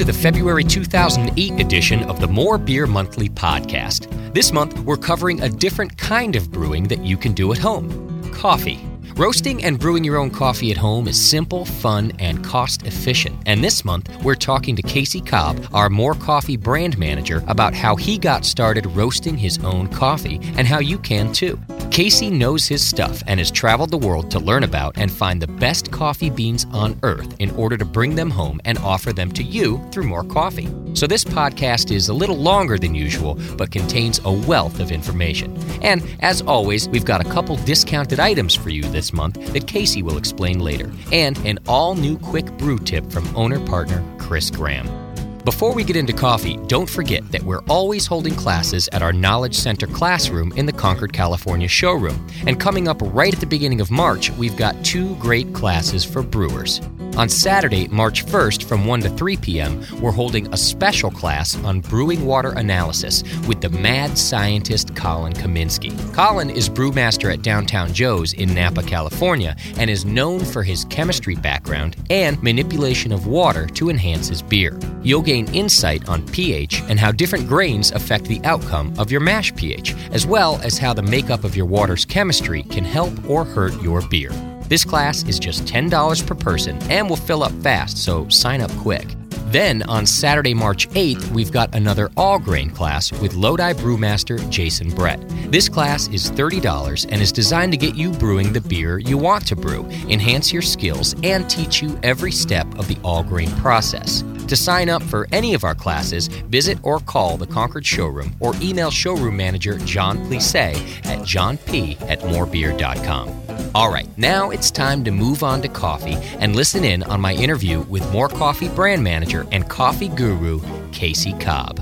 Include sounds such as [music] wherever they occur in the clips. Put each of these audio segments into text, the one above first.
to the February 2008 edition of the More Beer Monthly podcast. This month, we're covering a different kind of brewing that you can do at home coffee. Roasting and brewing your own coffee at home is simple, fun, and cost efficient. And this month, we're talking to Casey Cobb, our More Coffee brand manager, about how he got started roasting his own coffee and how you can too. Casey knows his stuff and has traveled the world to learn about and find the best coffee beans on earth in order to bring them home and offer them to you through more coffee. So, this podcast is a little longer than usual, but contains a wealth of information. And as always, we've got a couple discounted items for you this month that Casey will explain later, and an all new quick brew tip from owner partner Chris Graham. Before we get into coffee, don't forget that we're always holding classes at our Knowledge Center classroom in the Concord, California showroom. And coming up right at the beginning of March, we've got two great classes for brewers. On Saturday, March 1st from 1 to 3 p.m., we're holding a special class on brewing water analysis with the mad scientist Colin Kaminski. Colin is brewmaster at Downtown Joe's in Napa, California, and is known for his chemistry background and manipulation of water to enhance his beer. You'll gain insight on pH and how different grains affect the outcome of your mash pH, as well as how the makeup of your water's chemistry can help or hurt your beer. This class is just $10 per person and will fill up fast, so sign up quick. Then on Saturday, March 8th, we've got another all grain class with Lodi brewmaster Jason Brett. This class is $30 and is designed to get you brewing the beer you want to brew, enhance your skills, and teach you every step of the all grain process. To sign up for any of our classes, visit or call the Concord showroom or email showroom manager John Plisse at johnp at morebeer.com. All right, now it's time to move on to coffee and listen in on my interview with More Coffee brand manager and coffee guru, Casey Cobb.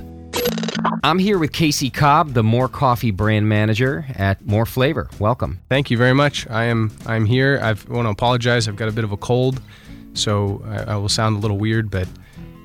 I'm here with Casey Cobb, the More Coffee brand manager at More Flavor. Welcome. Thank you very much. I am I'm here. I want to apologize. I've got a bit of a cold, so I, I will sound a little weird, but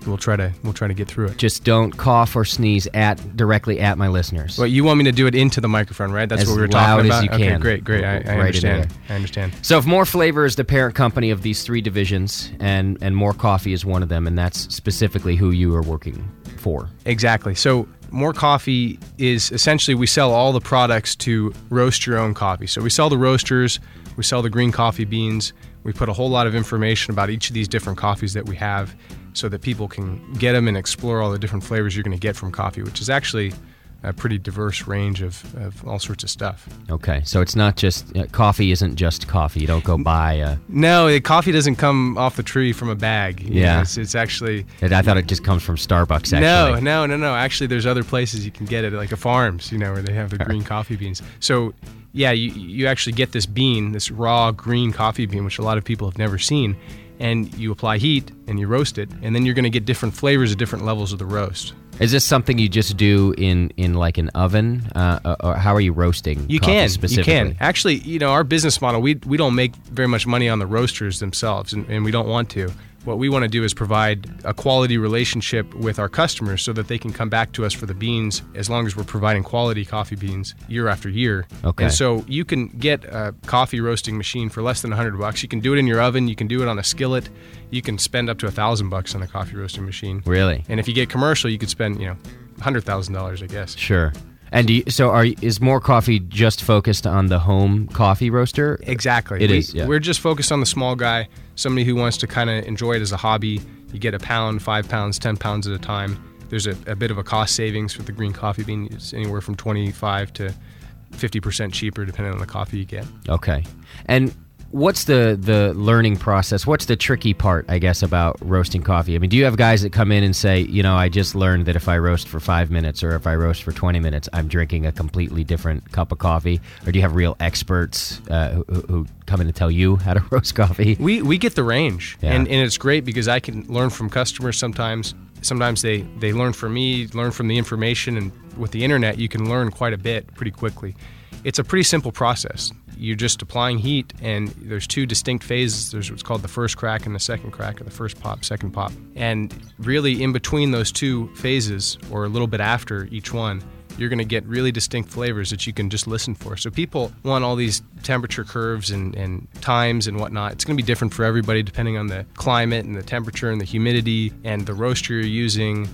we'll try to we'll try to get through it. Just don't cough or sneeze at directly at my listeners. Well, you want me to do it into the microphone, right? That's As what we were loud talking as about. you okay, can. great, great. I, I Right understand. I understand. So, if More Flavor is the parent company of these three divisions, and and More Coffee is one of them, and that's specifically who you are working for. Exactly. So, More Coffee is essentially we sell all the products to roast your own coffee. So, we sell the roasters, we sell the green coffee beans. We put a whole lot of information about each of these different coffees that we have so that people can get them and explore all the different flavors you're going to get from coffee, which is actually a pretty diverse range of, of all sorts of stuff. Okay, so it's not just uh, coffee. Isn't just coffee. You don't go buy. A, No, the coffee doesn't come off the tree from a bag. Yeah. know, it's, it's actually I thought it just comes from Starbucks. Actually, no, no, no, no. Actually, there's other places you can get it, like a farms, you know, where they have the green coffee beans. So, yeah, you you actually get this bean, this raw green coffee bean, which a lot of people have never seen, and you apply heat and you roast it, and then you're going to get different flavors at different levels of the roast. Is this something you just do in in like an oven, uh, or how are you roasting? You can, you can. Actually, you know, our business model, we we don't make very much money on the roasters themselves, and, and we don't want to. What we want to do is provide a quality relationship with our customers so that they can come back to us for the beans as long as we're providing quality coffee beans year after year. Okay. And so you can get a coffee roasting machine for less than 100 bucks. You can do it in your oven, you can do it on a skillet. You can spend up to a 1000 bucks on a coffee roasting machine. Really? And if you get commercial, you could spend, you know, $100,000, I guess. Sure. And do you, so, are is more coffee just focused on the home coffee roaster? Exactly. It we, is, yeah. We're just focused on the small guy, somebody who wants to kind of enjoy it as a hobby. You get a pound, five pounds, ten pounds at a time. There's a, a bit of a cost savings with the green coffee bean. It's anywhere from 25 to 50% cheaper, depending on the coffee you get. Okay. And what's the the learning process? What's the tricky part, I guess, about roasting coffee? I mean, do you have guys that come in and say, you know, I just learned that if I roast for five minutes or if I roast for twenty minutes, I'm drinking a completely different cup of coffee? Or do you have real experts uh, who, who come in and tell you how to [laughs] roast coffee? We, we get the range, Yeah. and, and it's great because I can learn from customers sometimes. Sometimes they, they learn from me, learn from the information, and with the internet, you can learn quite a bit pretty quickly. It's a pretty simple process. You're just applying heat, and there's two distinct phases. There's what's called the first crack and the second crack, or the first pop, second pop. And really, in between those two phases, or a little bit after each one, you're going to get really distinct flavors that you can just listen for. So people want all these temperature curves and, and times and whatnot. It's going to be different for everybody depending on the climate and the temperature and the humidity and the roaster you're using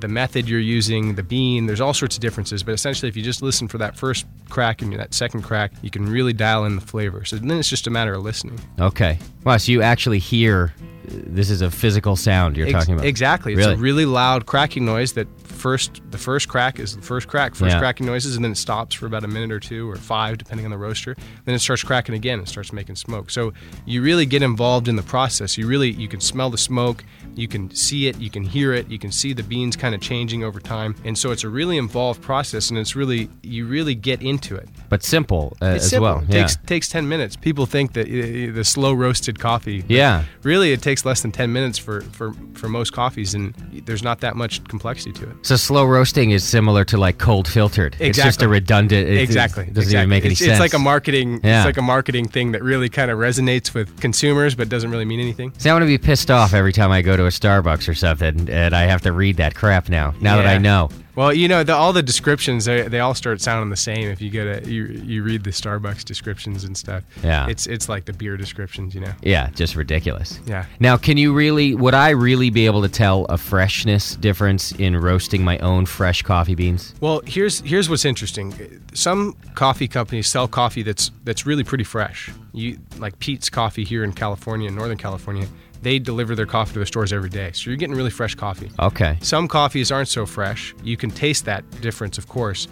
the method you're using, the bean, there's all sorts of differences. But essentially, if you just listen for that first crack and that second crack, you can really dial in the flavor. So then it's just a matter of listening. Okay. Wow. So you actually hear uh, this is a physical sound you're Ex- talking about. Exactly. It's Really? a really loud cracking noise that first the first crack is the first crack, first Yeah. cracking noises, and then it stops for about a minute or two or five, depending on the roaster. Then it starts cracking again and starts making smoke. So you really get involved in the process. You really you can smell the smoke, you can see it, you can hear it, you can see the beans kind of changing over time, and so it's a really involved process, and it's really you really get into it. But simple uh, as simple. well. It Yeah. takes takes ten minutes. People think that uh, the slow roasted coffee. Yeah. Really, it takes less than ten minutes for, for, for most coffees, and there's not that much complexity to it. so slow roasting is similar to like cold filtered. Exactly. It's just a redundant. It, exactly. It doesn't exactly. even make any it's, sense. It's like a marketing. Yeah. It's like a marketing thing that really kind of resonates with consumers, but doesn't really mean anything. See, I'm gonna be pissed off every time I go to a Starbucks or something, and I have to read that crap now. Now that I know. Well, you know, the, all the descriptions they, they all start sounding the same. If you go to you you read the Starbucks descriptions and stuff. Yeah. It's it's like the beer descriptions, you know. Yeah, just ridiculous. Yeah. Now, can you really? Would I really be able to tell a freshness difference in roasting my own fresh coffee beans? Well, here's here's what's interesting. Some coffee companies sell coffee that's that's really pretty fresh. You like Peet's Coffee here in California, in Northern California. They deliver their coffee to the stores every day, so you're getting really fresh coffee. Okay. Some coffees aren't so fresh. You can taste that difference, of course.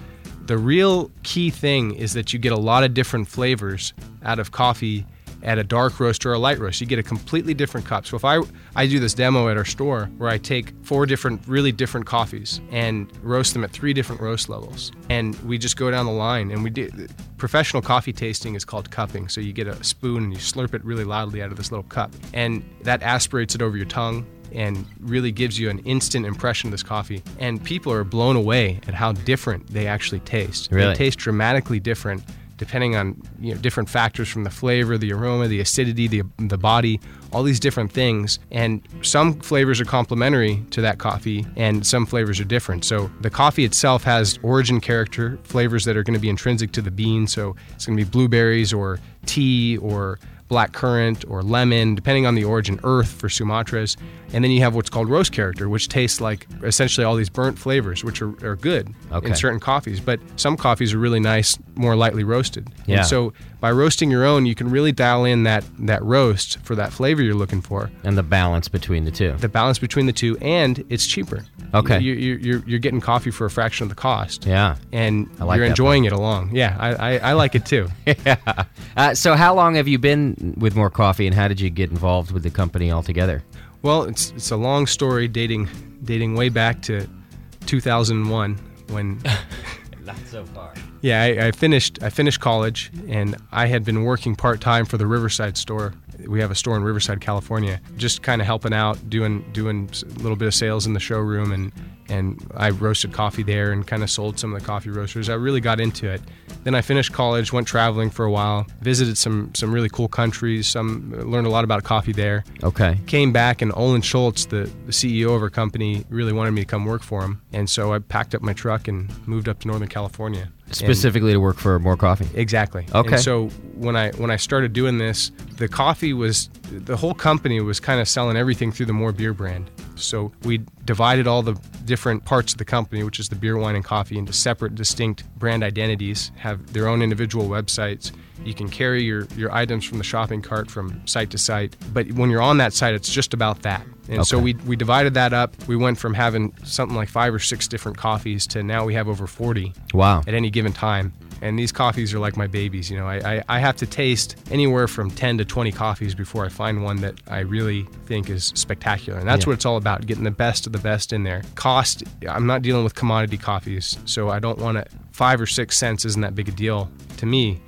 The real key thing is that you get a lot of different flavors out of coffee at a dark roast or a light roast. You get a completely different cup. So if I I do this demo at our store where I take four different really different coffees and roast them at three different roast levels and we just go down the line and we do professional coffee tasting is called cupping. So you get a spoon and you slurp it really loudly out of this little cup and that aspirates it over your tongue and really gives you an instant impression of this coffee. And people are blown away at how different they actually taste. Really? They taste dramatically different depending on you know different factors from the flavor, the aroma, the acidity, the the body, all these different things. And some flavors are complementary to that coffee and some flavors are different. So the coffee itself has origin character, flavors that are going to be intrinsic to the bean. So it's going to be blueberries or tea or black currant or lemon, depending on the origin, earth for Sumatras. And then you have what's called roast character, which tastes like essentially all these burnt flavors, which are, are good Okay. in certain coffees. But some coffees are really nice, more lightly roasted. Yeah. And so by roasting your own, you can really dial in that, that roast for that flavor you're looking for, And the balance between the two. the balance between the two, and it's cheaper. Okay. You, you, you're, you're getting coffee for a fraction of the cost. Yeah. And I like you're enjoying it along. Yeah, I, I, I like it too. [laughs] yeah. Uh, so, how long have you been with More Coffee, and how did you get involved with the company altogether? Well, it's it's a long story dating dating way back to 2001 when [laughs] Not so far. Yeah I, I finished I finished college and I had been working part time for the Riverside store. We have a store in Riverside, California. Just kind of helping out, doing doing a little bit of sales in the showroom and and I roasted coffee there and kind of sold some of the coffee roasters. I really got into it. Then I finished college, went traveling for a while, visited some some really cool countries, some learned a lot about coffee there Okay. came back and Olin Schultz, the, the CEO of our company, really wanted me to come work for him. And so I packed up my truck and moved up to Northern California. And- Specifically to work for More Coffee. exactly. Okay. And so when I when I started doing this, the coffee was the whole company was kind of selling everything through the More Beer brand. So we divided all the different parts of the company, which is the beer, wine, and coffee, into separate, distinct brand identities, have their own individual websites. You can carry your, your items from the shopping cart from site to site. But when you're on that site, it's just about that. And so we, we divided that up. We went from having something like five or six different coffees to now we have over 40 Wow. at any given time. And these coffees are like my babies. You know, I, I, I have to taste anywhere from 10 to 20 coffees before I find one that I really think is spectacular. And that's Yeah. what it's all about getting the best of the best in there. Cost, I'm not dealing with commodity coffees, so I don't want to, five or six cents isn't that big a deal to me.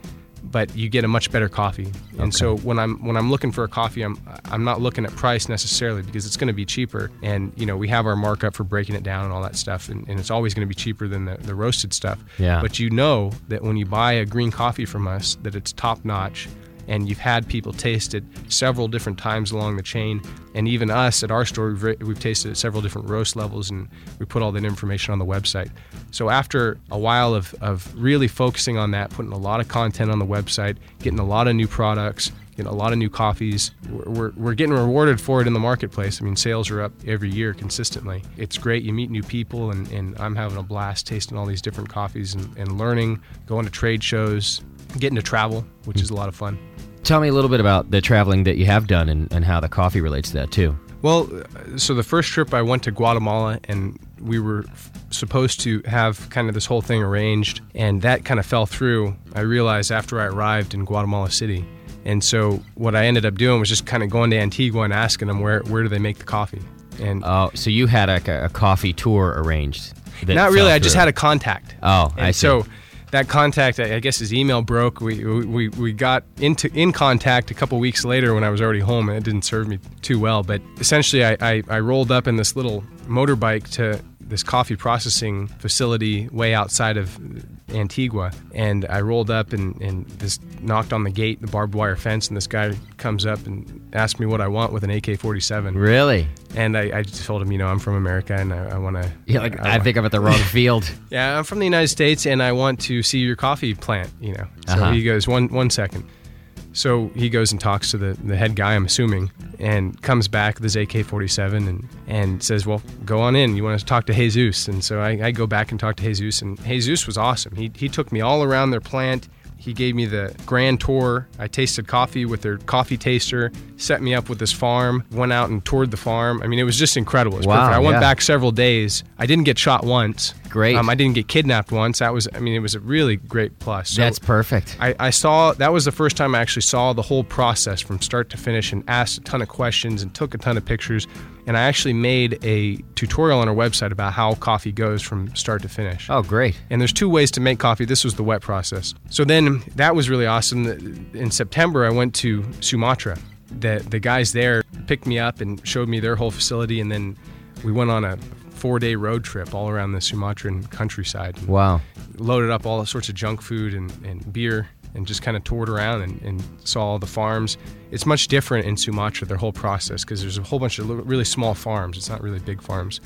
But you get a much better coffee, and so when I'm when I'm looking for a coffee, I'm I'm not looking at price necessarily because it's going to be cheaper, and you know we have our markup for breaking it down and all that stuff, and, and it's always going to be cheaper than the, the roasted stuff. Yeah. But you know that when you buy a green coffee from us, that it's top notch, and you've had people taste it several different times along the chain. and even us at our store, we've, we've tasted at several different roast levels, and we put all that information on the website. So after a while of, of really focusing on that, putting a lot of content on the website, getting a lot of new products, getting a lot of new coffees, we're, we're, we're getting rewarded for it in the marketplace. I mean, sales are up every year consistently. It's great. You meet new people, and, and I'm having a blast tasting all these different coffees and, and learning, going to trade shows, getting to travel, which is a lot of fun. Tell me a little bit about the traveling that you have done and, and how the coffee relates to that too. Well, so the first trip I went to Guatemala and we were f- supposed to have kind of this whole thing arranged, and that kind of fell through. I realized after I arrived in Guatemala City. And so what I ended up doing was just kind of going to Antigua and asking them where, where do they make the coffee. And Oh, so you had a, a coffee tour arranged? not really, I just had a contact. Oh, and I see. so that contact, I I guess his email broke. We, we, we got into in contact a couple weeks later when I was already home, and it didn't serve me too well. But essentially, I, I, I rolled up in this little motorbike to this coffee processing facility way outside of Antigua, and I rolled up and, and this knocked on the gate, the barbed wire fence, and this guy comes up and asks me what I want with an AK-47. Really? And I, I just told him, you know, I'm from America and I, I want to. Yeah, like I think I'm at the wrong [laughs] field. Yeah, I'm from the United States and I want to see your coffee plant, you know. So Uh-huh. he goes, one one second. So he goes and talks to the, the head guy, I'm assuming, and comes back with his AK 47 and, and says, Well, go on in. You want to talk to Jesus. And so I, I go back and talk to Jesus, and Jesus was awesome. He, he took me all around their plant. He gave me the grand tour. I tasted coffee with their coffee taster, set me up with this farm, went out and toured the farm. I mean, it was just incredible. It was Wow, perfect. I went yeah. back several days. I didn't get shot once. Great. Um, I didn't get kidnapped once. That was, I mean, it was a really great plus. So That's perfect. I, I saw, that was the first time I actually saw the whole process from start to finish and asked a ton of questions and took a ton of pictures. And I actually made a tutorial on our website about how coffee goes from start to finish. Oh, great. And there's two ways to make coffee. This was the wet process. So then that was really awesome. In September, I went to Sumatra. The, the guys there picked me up and showed me their whole facility. And then we went on a four day road trip all around the Sumatran countryside. Wow. Loaded up all sorts of junk food and, and beer and just kind of toured around and, and saw all the farms. It's much different in Sumatra, their whole process, because there's a whole bunch of really small farms. It's not really big farms.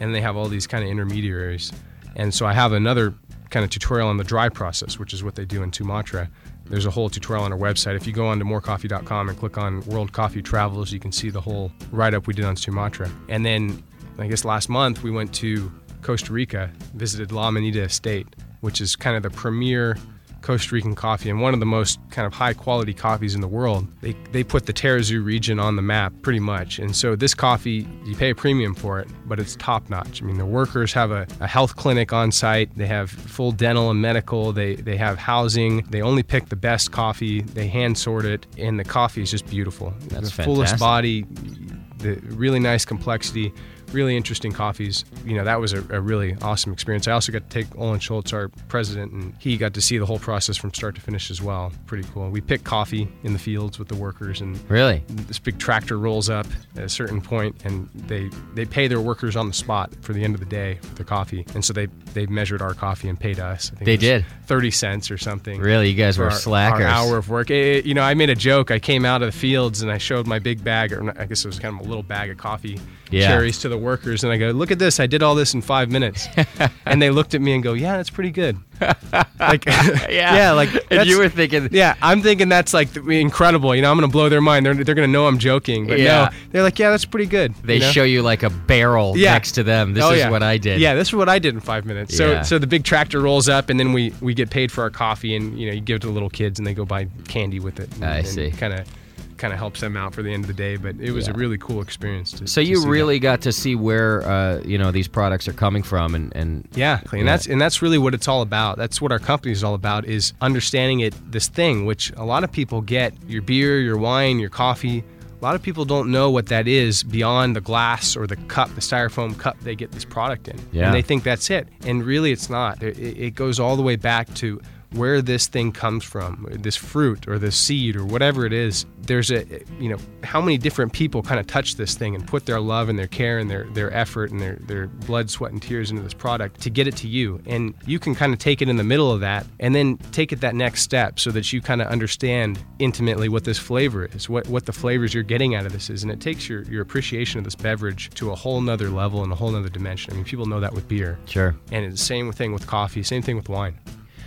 And they have all these kind of intermediaries. And so I have another kind of tutorial on the dry process, which is what they do in Sumatra. There's a whole tutorial on our website. If you go on to morecoffee.com and click on World Coffee Travels, you can see the whole write up we did on Sumatra. And then I guess last month we went to Costa Rica, visited La Minita Estate, which is kind of the premier Costa Rican coffee and one of the most kind of high quality coffees in the world. They, they put the Tarrazú region on the map pretty much. And so this coffee, you pay a premium for it, but it's top notch. I mean, the workers have a, a health clinic on site, they have full dental and medical, they, they have housing, they only pick the best coffee, they hand sort it, and the coffee is just beautiful. That's the fullest body, the really nice complexity, really interesting coffees. You know, that was a, a really awesome experience. I also got to take Olin Schultz, our president, and he got to see the whole process from start to finish as well. Pretty cool. We pick coffee in the fields with the workers, and Really? this big tractor rolls up at a certain point, and they they pay their workers on the spot for the end of the day for the coffee. And so they they measured our coffee and paid us. I think They did? thirty cents or something. Really? You guys were our, slackers. Our hour of work. It- you know, I made a joke. I came out of the fields and I showed my big bag, or I guess it was kind of a little bag of coffee Yeah. cherries to the workers, and I go, "Look at this! I did all this in five minutes." [laughs] and they looked at me and go, "Yeah, that's pretty good." like, [laughs] yeah, like And you were thinking, yeah, I'm thinking that's like incredible. You know, I'm gonna blow their mind. They're, they're gonna know I'm joking, but Yeah. no, they're like, yeah, that's pretty good. they you know? show you like a barrel Yeah. next to them. This Oh, is yeah. what I did. Yeah, this is what I did in five minutes. So, Yeah. so the big tractor rolls up, and then we we get paid for our coffee, and you know, you give it to the little kids, and they go buy candy with it. And, I see. Kind of, kind of helps them out for the end of the day. But it was Yeah. a really cool experience. To, So to you see that. really got to see where uh, you know these products are coming from, and and Yeah, and that's and that's really what it's all about. That's what our company is all about is understanding it this thing which a lot of people get your beer, your wine, your coffee. A lot of people don't know what that is beyond the glass or the cup, the styrofoam cup they get this product in. Yeah. And they think that's it. And really it's not. It, it goes all the way back to where this thing comes from, this fruit or this seed or whatever it is. There's a, you know, how many different people kind of touch this thing and put their love and their care and their, their effort and their, their blood, sweat, and tears into this product to get it to you. And you can kind of take it in the middle of that and then take it that next step so that you kind of understand intimately what this flavor is, what, what the flavors you're getting out of this is. And it takes your, your appreciation of this beverage to a whole nother level and a whole nother dimension. I mean, people know that with beer. Sure. And it's the same thing with coffee, same thing with wine.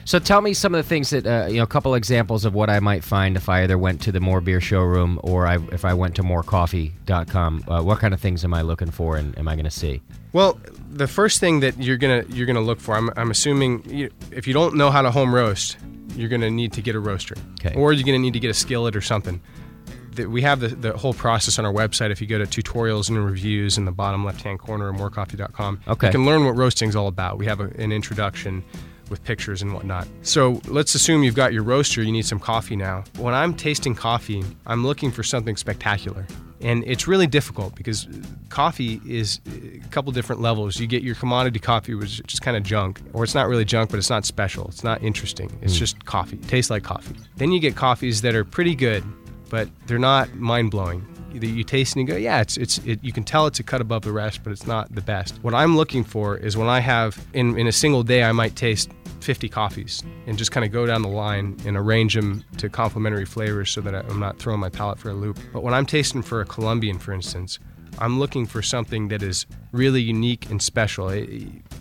So tell me some of the things that uh, you know, a couple examples of what I might find if I either went to the More Beer showroom or I, if I went to morecoffee.com. Uh, what kind of things am I looking for and am I going to see? Well, the first thing that you're gonna you're gonna look for, I'm, I'm assuming, you, if you don't know how to home roast, you're gonna need to get a roaster, Okay. or you're gonna need to get a skillet or something. The, we have the, the whole process on our website. If you go to tutorials and reviews in the bottom left hand corner of morecoffee.com, Okay. you can learn what roasting's all about. We have a, an introduction with pictures and whatnot. So let's assume you've got your roaster, you need some coffee now. When I'm tasting coffee, I'm looking for something spectacular. And it's really difficult because coffee is a couple different levels. You get your commodity coffee, which is just kind of junk, or it's not really junk, but it's not special. It's not interesting. It's hmm. just coffee. tastes like coffee. Then you get coffees that are pretty good, but they're not mind blowing. That you taste and you go, yeah, it's it's it, you can tell it's a cut above the rest, but it's not the best. What I'm looking for is when I have in in a single day, I might taste 50 coffees and just kind of go down the line and arrange them to complementary flavors so that I'm not throwing my palate for a loop. But when I'm tasting for a Colombian, for instance, I'm looking for something that is really unique and special.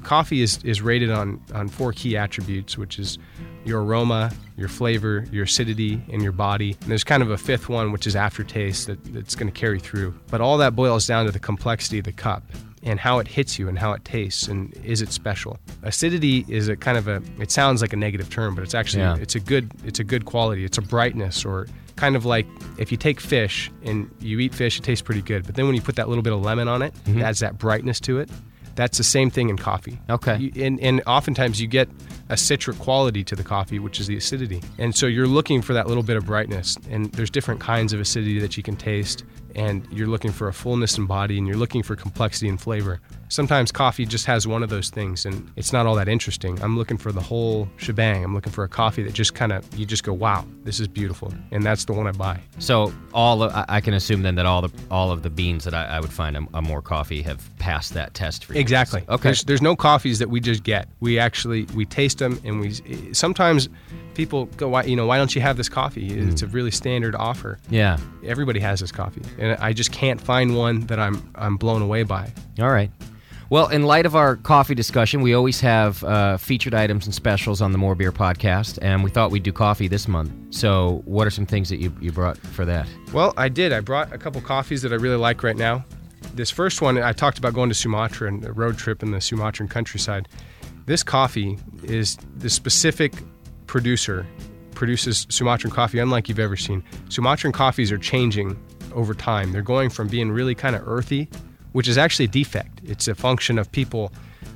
Coffee is, is rated on, on four key attributes, which is your aroma, your flavor, your acidity, and your body. And there's kind of a fifth one, which is aftertaste that, that's going to carry through. But all that boils down to the complexity of the cup and how it hits you and how it tastes and is it special. Acidity is a kind of a it sounds like a negative term, but it's actually Yeah. it's a good it's a good quality. It's a brightness or kind of like if you take fish and you eat fish, it tastes pretty good. But then when you put that little bit of lemon on it, it mm-hmm. adds that brightness to it. That's the same thing in coffee. Okay. You, and, and oftentimes you get a citric quality to the coffee, which is the acidity. And so you're looking for that little bit of brightness. And there's different kinds of acidity that you can taste. And you're looking for a fullness in body and you're looking for complexity and flavor. Sometimes coffee just has one of those things and it's not all that interesting. I'm looking for the whole shebang. I'm looking for a coffee that just kind of, you just go, wow, this is beautiful. And that's the one I buy. So all of, I can assume then that all the all of the beans that I, I would find a, a more coffee have passed that test for you. Exactly. Okay. There's, there's no coffees that we just get. We actually we taste them, and we sometimes people go, why you know why don't you have this coffee? Hmm. It's a really standard offer. yeah. Everybody has this coffee, and I just can't find one that I'm I'm blown away by. All right. Well, in light of our coffee discussion, we always have uh, featured items and specials on the More Beer podcast, and we thought we'd do coffee this month. So, what are some things that you, you brought for that? Well, I did. I brought a couple coffees that I really like right now. This first one, I talked about going to Sumatra and a road trip in the Sumatran countryside. This coffee is the specific producer produces Sumatran coffee unlike you've ever seen. Sumatran coffees are changing over time. They're going from being really kind of earthy, which is actually a defect. It's a function of people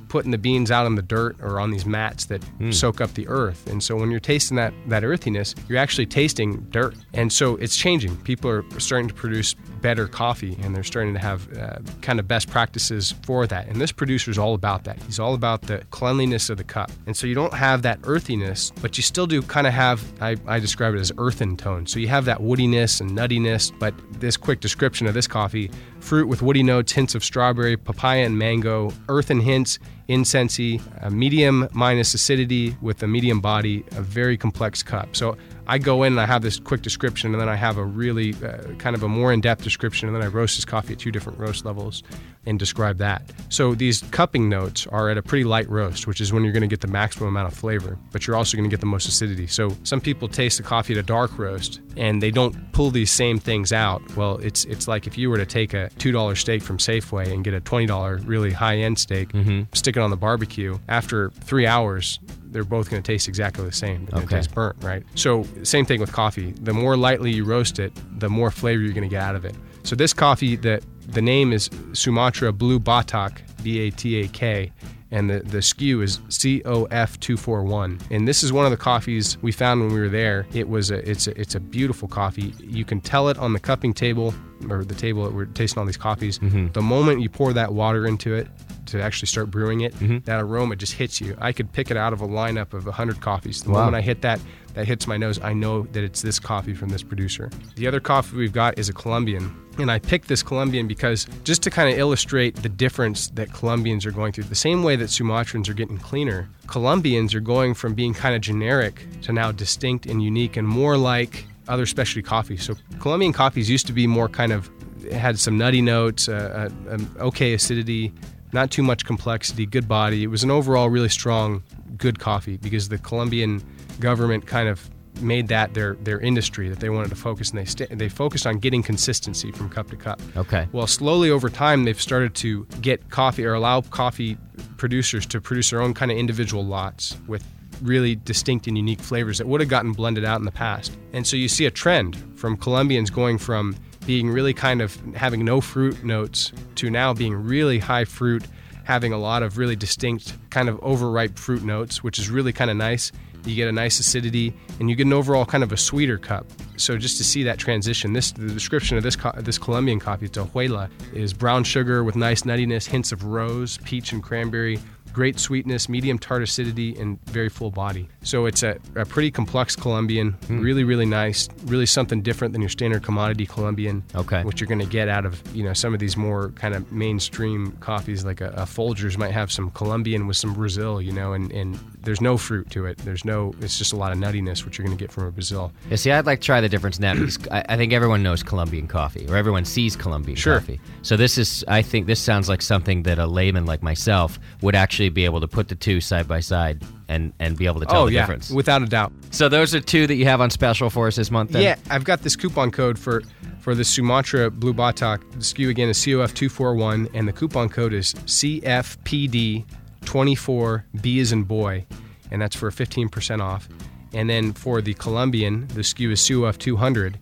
putting the beans out in the dirt or on these mats that soak up the earth. And so when you're tasting that that earthiness, you're actually tasting dirt. And so it's changing. People are starting to produce better coffee and they're starting to have uh, kind of best practices for that. And this producer is all about that. He's all about the cleanliness of the cup. And so you don't have that earthiness, but you still do kind of have, I, I describe it as earthen tone. So you have that woodiness and nuttiness, but this quick description of this coffee fruit with woody notes, hints of strawberry, papaya, and mango, earthen hints, incensey, a medium minus acidity with a medium body, a very complex cup. So I go in and I have this quick description, and then I have a really uh, kind of a more in depth description, and then I roast this coffee at two different roast levels and describe that. So these cupping notes are at a pretty light roast, which is when you're going to get the maximum amount of flavor, but you're also going to get the most acidity. So some people taste the coffee at a dark roast and they don't pull these same things out. Well, it's it's like if you were to take a two dollar steak from Safeway and get a twenty dollar really high end steak, stick it on the barbecue. After three hours, they're both going to taste exactly the same. They're going to taste burnt, right? So same thing with coffee. The more lightly you roast it, the more flavor you're going to get out of it. So this coffee, the the name is Sumatra Blue Batak, B A T A K, and the the SKU is COF241. And this is one of the coffees we found when we were there. It was a it's a it's a beautiful coffee. You can tell it on the cupping table or the table that we're tasting all these coffees. Mm-hmm. The moment you pour that water into it to actually start brewing it, that aroma just hits you. I could pick it out of a lineup of 100 coffees. The Wow. moment I hit that, that hits my nose, I know that it's this coffee from this producer. The other coffee we've got is a Colombian. And I picked this Colombian because just to kind of illustrate the difference that Colombians are going through, the same way that Sumatrans are getting cleaner, Colombians are going from being kind of generic to now distinct and unique and more like other specialty coffees. So Colombian coffees used to be more kind of had some nutty notes, uh, uh, um, okay acidity, not too much complexity, good body. It was an overall really strong, good coffee because the Colombian government kind of made that their their industry that they wanted to focus and they sta they focused on getting consistency from cup to cup. Okay. Well, slowly over time, they've started to get coffee or allow coffee producers to produce their own kind of individual lots with really distinct and unique flavors that would have gotten blended out in the past. And so you see a trend from Colombians going from being really kind of having no fruit notes to now being really high fruit, having a lot of really distinct kind of overripe fruit notes, which is really kind of nice. You get a nice acidity, and you get an overall kind of a sweeter cup. So just to see that transition, this the description of this co- this Colombian coffee, Tohuela, is brown sugar with nice nuttiness, hints of rose, peach, and cranberry. Great sweetness, medium tart acidity, and very full body. So it's a, a pretty complex Colombian, hmm. really, really nice, really something different than your standard commodity Colombian. Okay. Which you're going to get out of you know some of these more kind of mainstream coffees, like a, a Folgers might have some Colombian with some Brazil, you know, and, and there's no fruit to it. There's no, it's just a lot of nuttiness, which you're going to get from a Brazil. Yeah, see, I'd like to try the difference in that because [clears throat] I, I think everyone knows Colombian coffee, or everyone sees Colombian Sure. coffee. So this is, I think, this sounds like something that a layman like myself would actually be able to put the two side by side and and be able to tell oh the yeah, difference. without a doubt. So those are two that you have on special for us this month. Then? Yeah, I've got this coupon code for for the Sumatra Blue Batak. The SKU again is COF241, and the coupon code is CFPD24, B is in boy, and that's for 15% off. And then for the Colombian, the SKU is COF200,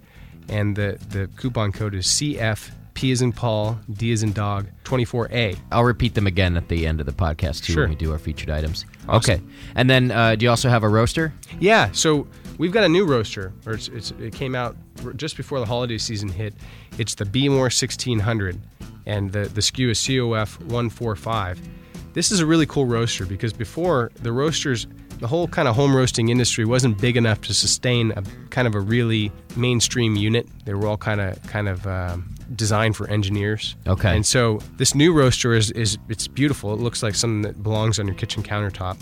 and the, the coupon code is CF, P is in Paul, D is in dog, 24A. I'll repeat them again at the end of the podcast too Sure. when we do our featured items. Okay, and then uh, do you also have a roaster? Yeah, so we've got a new roaster, or it's, it's, it came out just before the holiday season hit. It's the Behmor 1600, and the, the SKU is COF 145. This is a really cool roaster because before the roasters, the whole kind of home roasting industry wasn't big enough to sustain a kind of a really mainstream unit. They were all kind of kind of um, designed for engineers. Okay. And so this new roaster is, is it's beautiful. It looks like something that belongs on your kitchen countertop.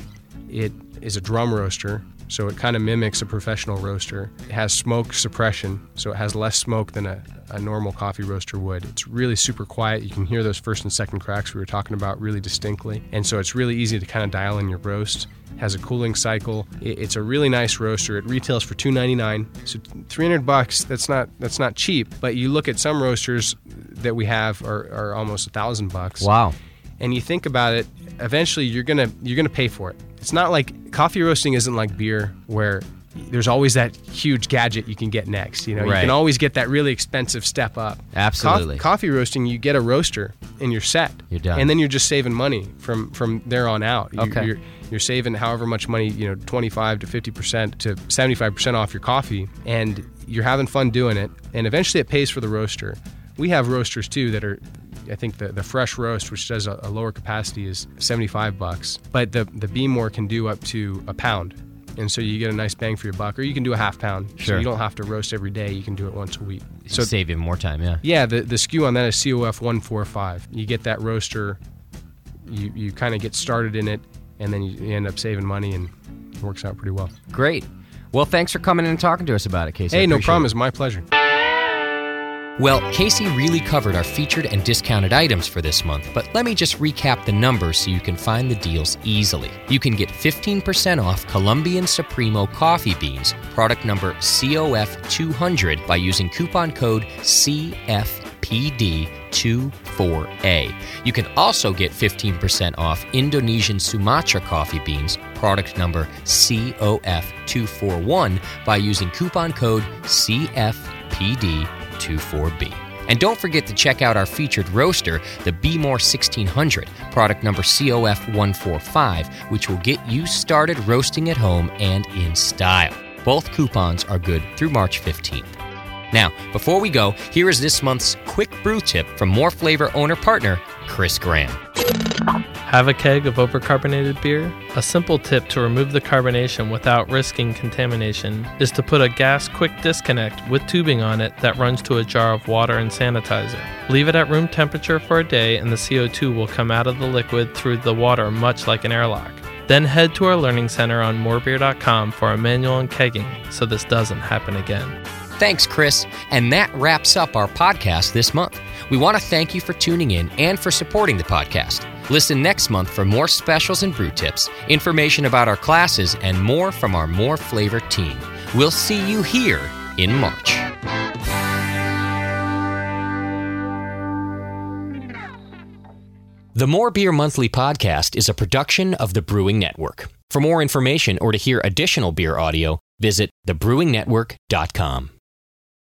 It is a drum roaster, so it kind of mimics a professional roaster. It has smoke suppression, so it has less smoke than a, a normal coffee roaster would. It's really super quiet. You can hear those first and second cracks we were talking about really distinctly. And so it's really easy to kind of dial in your roast. It has a cooling cycle. It- it's a really nice roaster. It retails for $2.99. So 300 bucks, that's not that's not cheap, but you look at some roasters that we have are, are almost a thousand bucks Wow. and you think about it, eventually you're gonna you're gonna pay for it. It's not like coffee roasting isn't like beer where there's always that huge gadget you can get next. You know, you can always get that really expensive step up. Absolutely. Coff- coffee roasting, you get a roaster and you're set. You're done. And then you're just saving money from from there on out. You- Okay. You're, you're saving however much money, you know, 25 to 50 percent to 75 percent off your coffee, and you're having fun doing it. And eventually, it pays for the roaster. We have roasters too that are. I think the, the fresh roast, which does a, a lower capacity, is 75 bucks. But the the Behmor can do up to a pound, and so you get a nice bang for your buck. Or you can do a half pound, Sure. so you don't have to roast every day. You can do it once a week. So save even more time. Yeah. yeah, the, the SKU on that is COF 145. You get that roaster, you, you kind of get started in it, and then you, you end up saving money, and it works out pretty well. Great. Well, thanks for coming in and talking to us about it, Casey. Hey, no problem. it. It's my pleasure. Well, Casey really covered our featured and discounted items for this month, but let me just recap the numbers so you can find the deals easily. You can get 15% off Colombian Supremo coffee beans, product number COF200, by using coupon code CFPD24A. You can also get 15% off Indonesian Sumatra coffee beans, product number COF241, by using coupon code CFPD24B. And don't forget to check out our featured roaster, the Behmor 1600, product number COF145, which will get you started roasting at home and in style. Both coupons are good through March 15th. Now, before we go, here is this month's quick brew tip from More Flavor owner partner, Chris Graham. Have a keg of overcarbonated beer? A simple tip to remove the carbonation without risking contamination is to put a gas quick disconnect with tubing on it that runs to a jar of water and sanitizer. Leave it at room temperature for a day and the CO2 will come out of the liquid through the water much like an airlock. Then head to our learning center on morebeer.com for a manual on kegging so this doesn't happen again. Thanks, Chris. And that wraps up our podcast this month. We want to thank you for tuning in and for supporting the podcast. Listen next month for more specials and brew tips, information about our classes, and more from our More Flavor team. We'll see you here in March. The More Beer Monthly podcast is a production of the Brewing Network. For more information or to hear additional beer audio, visit thebrewingnetwork.com.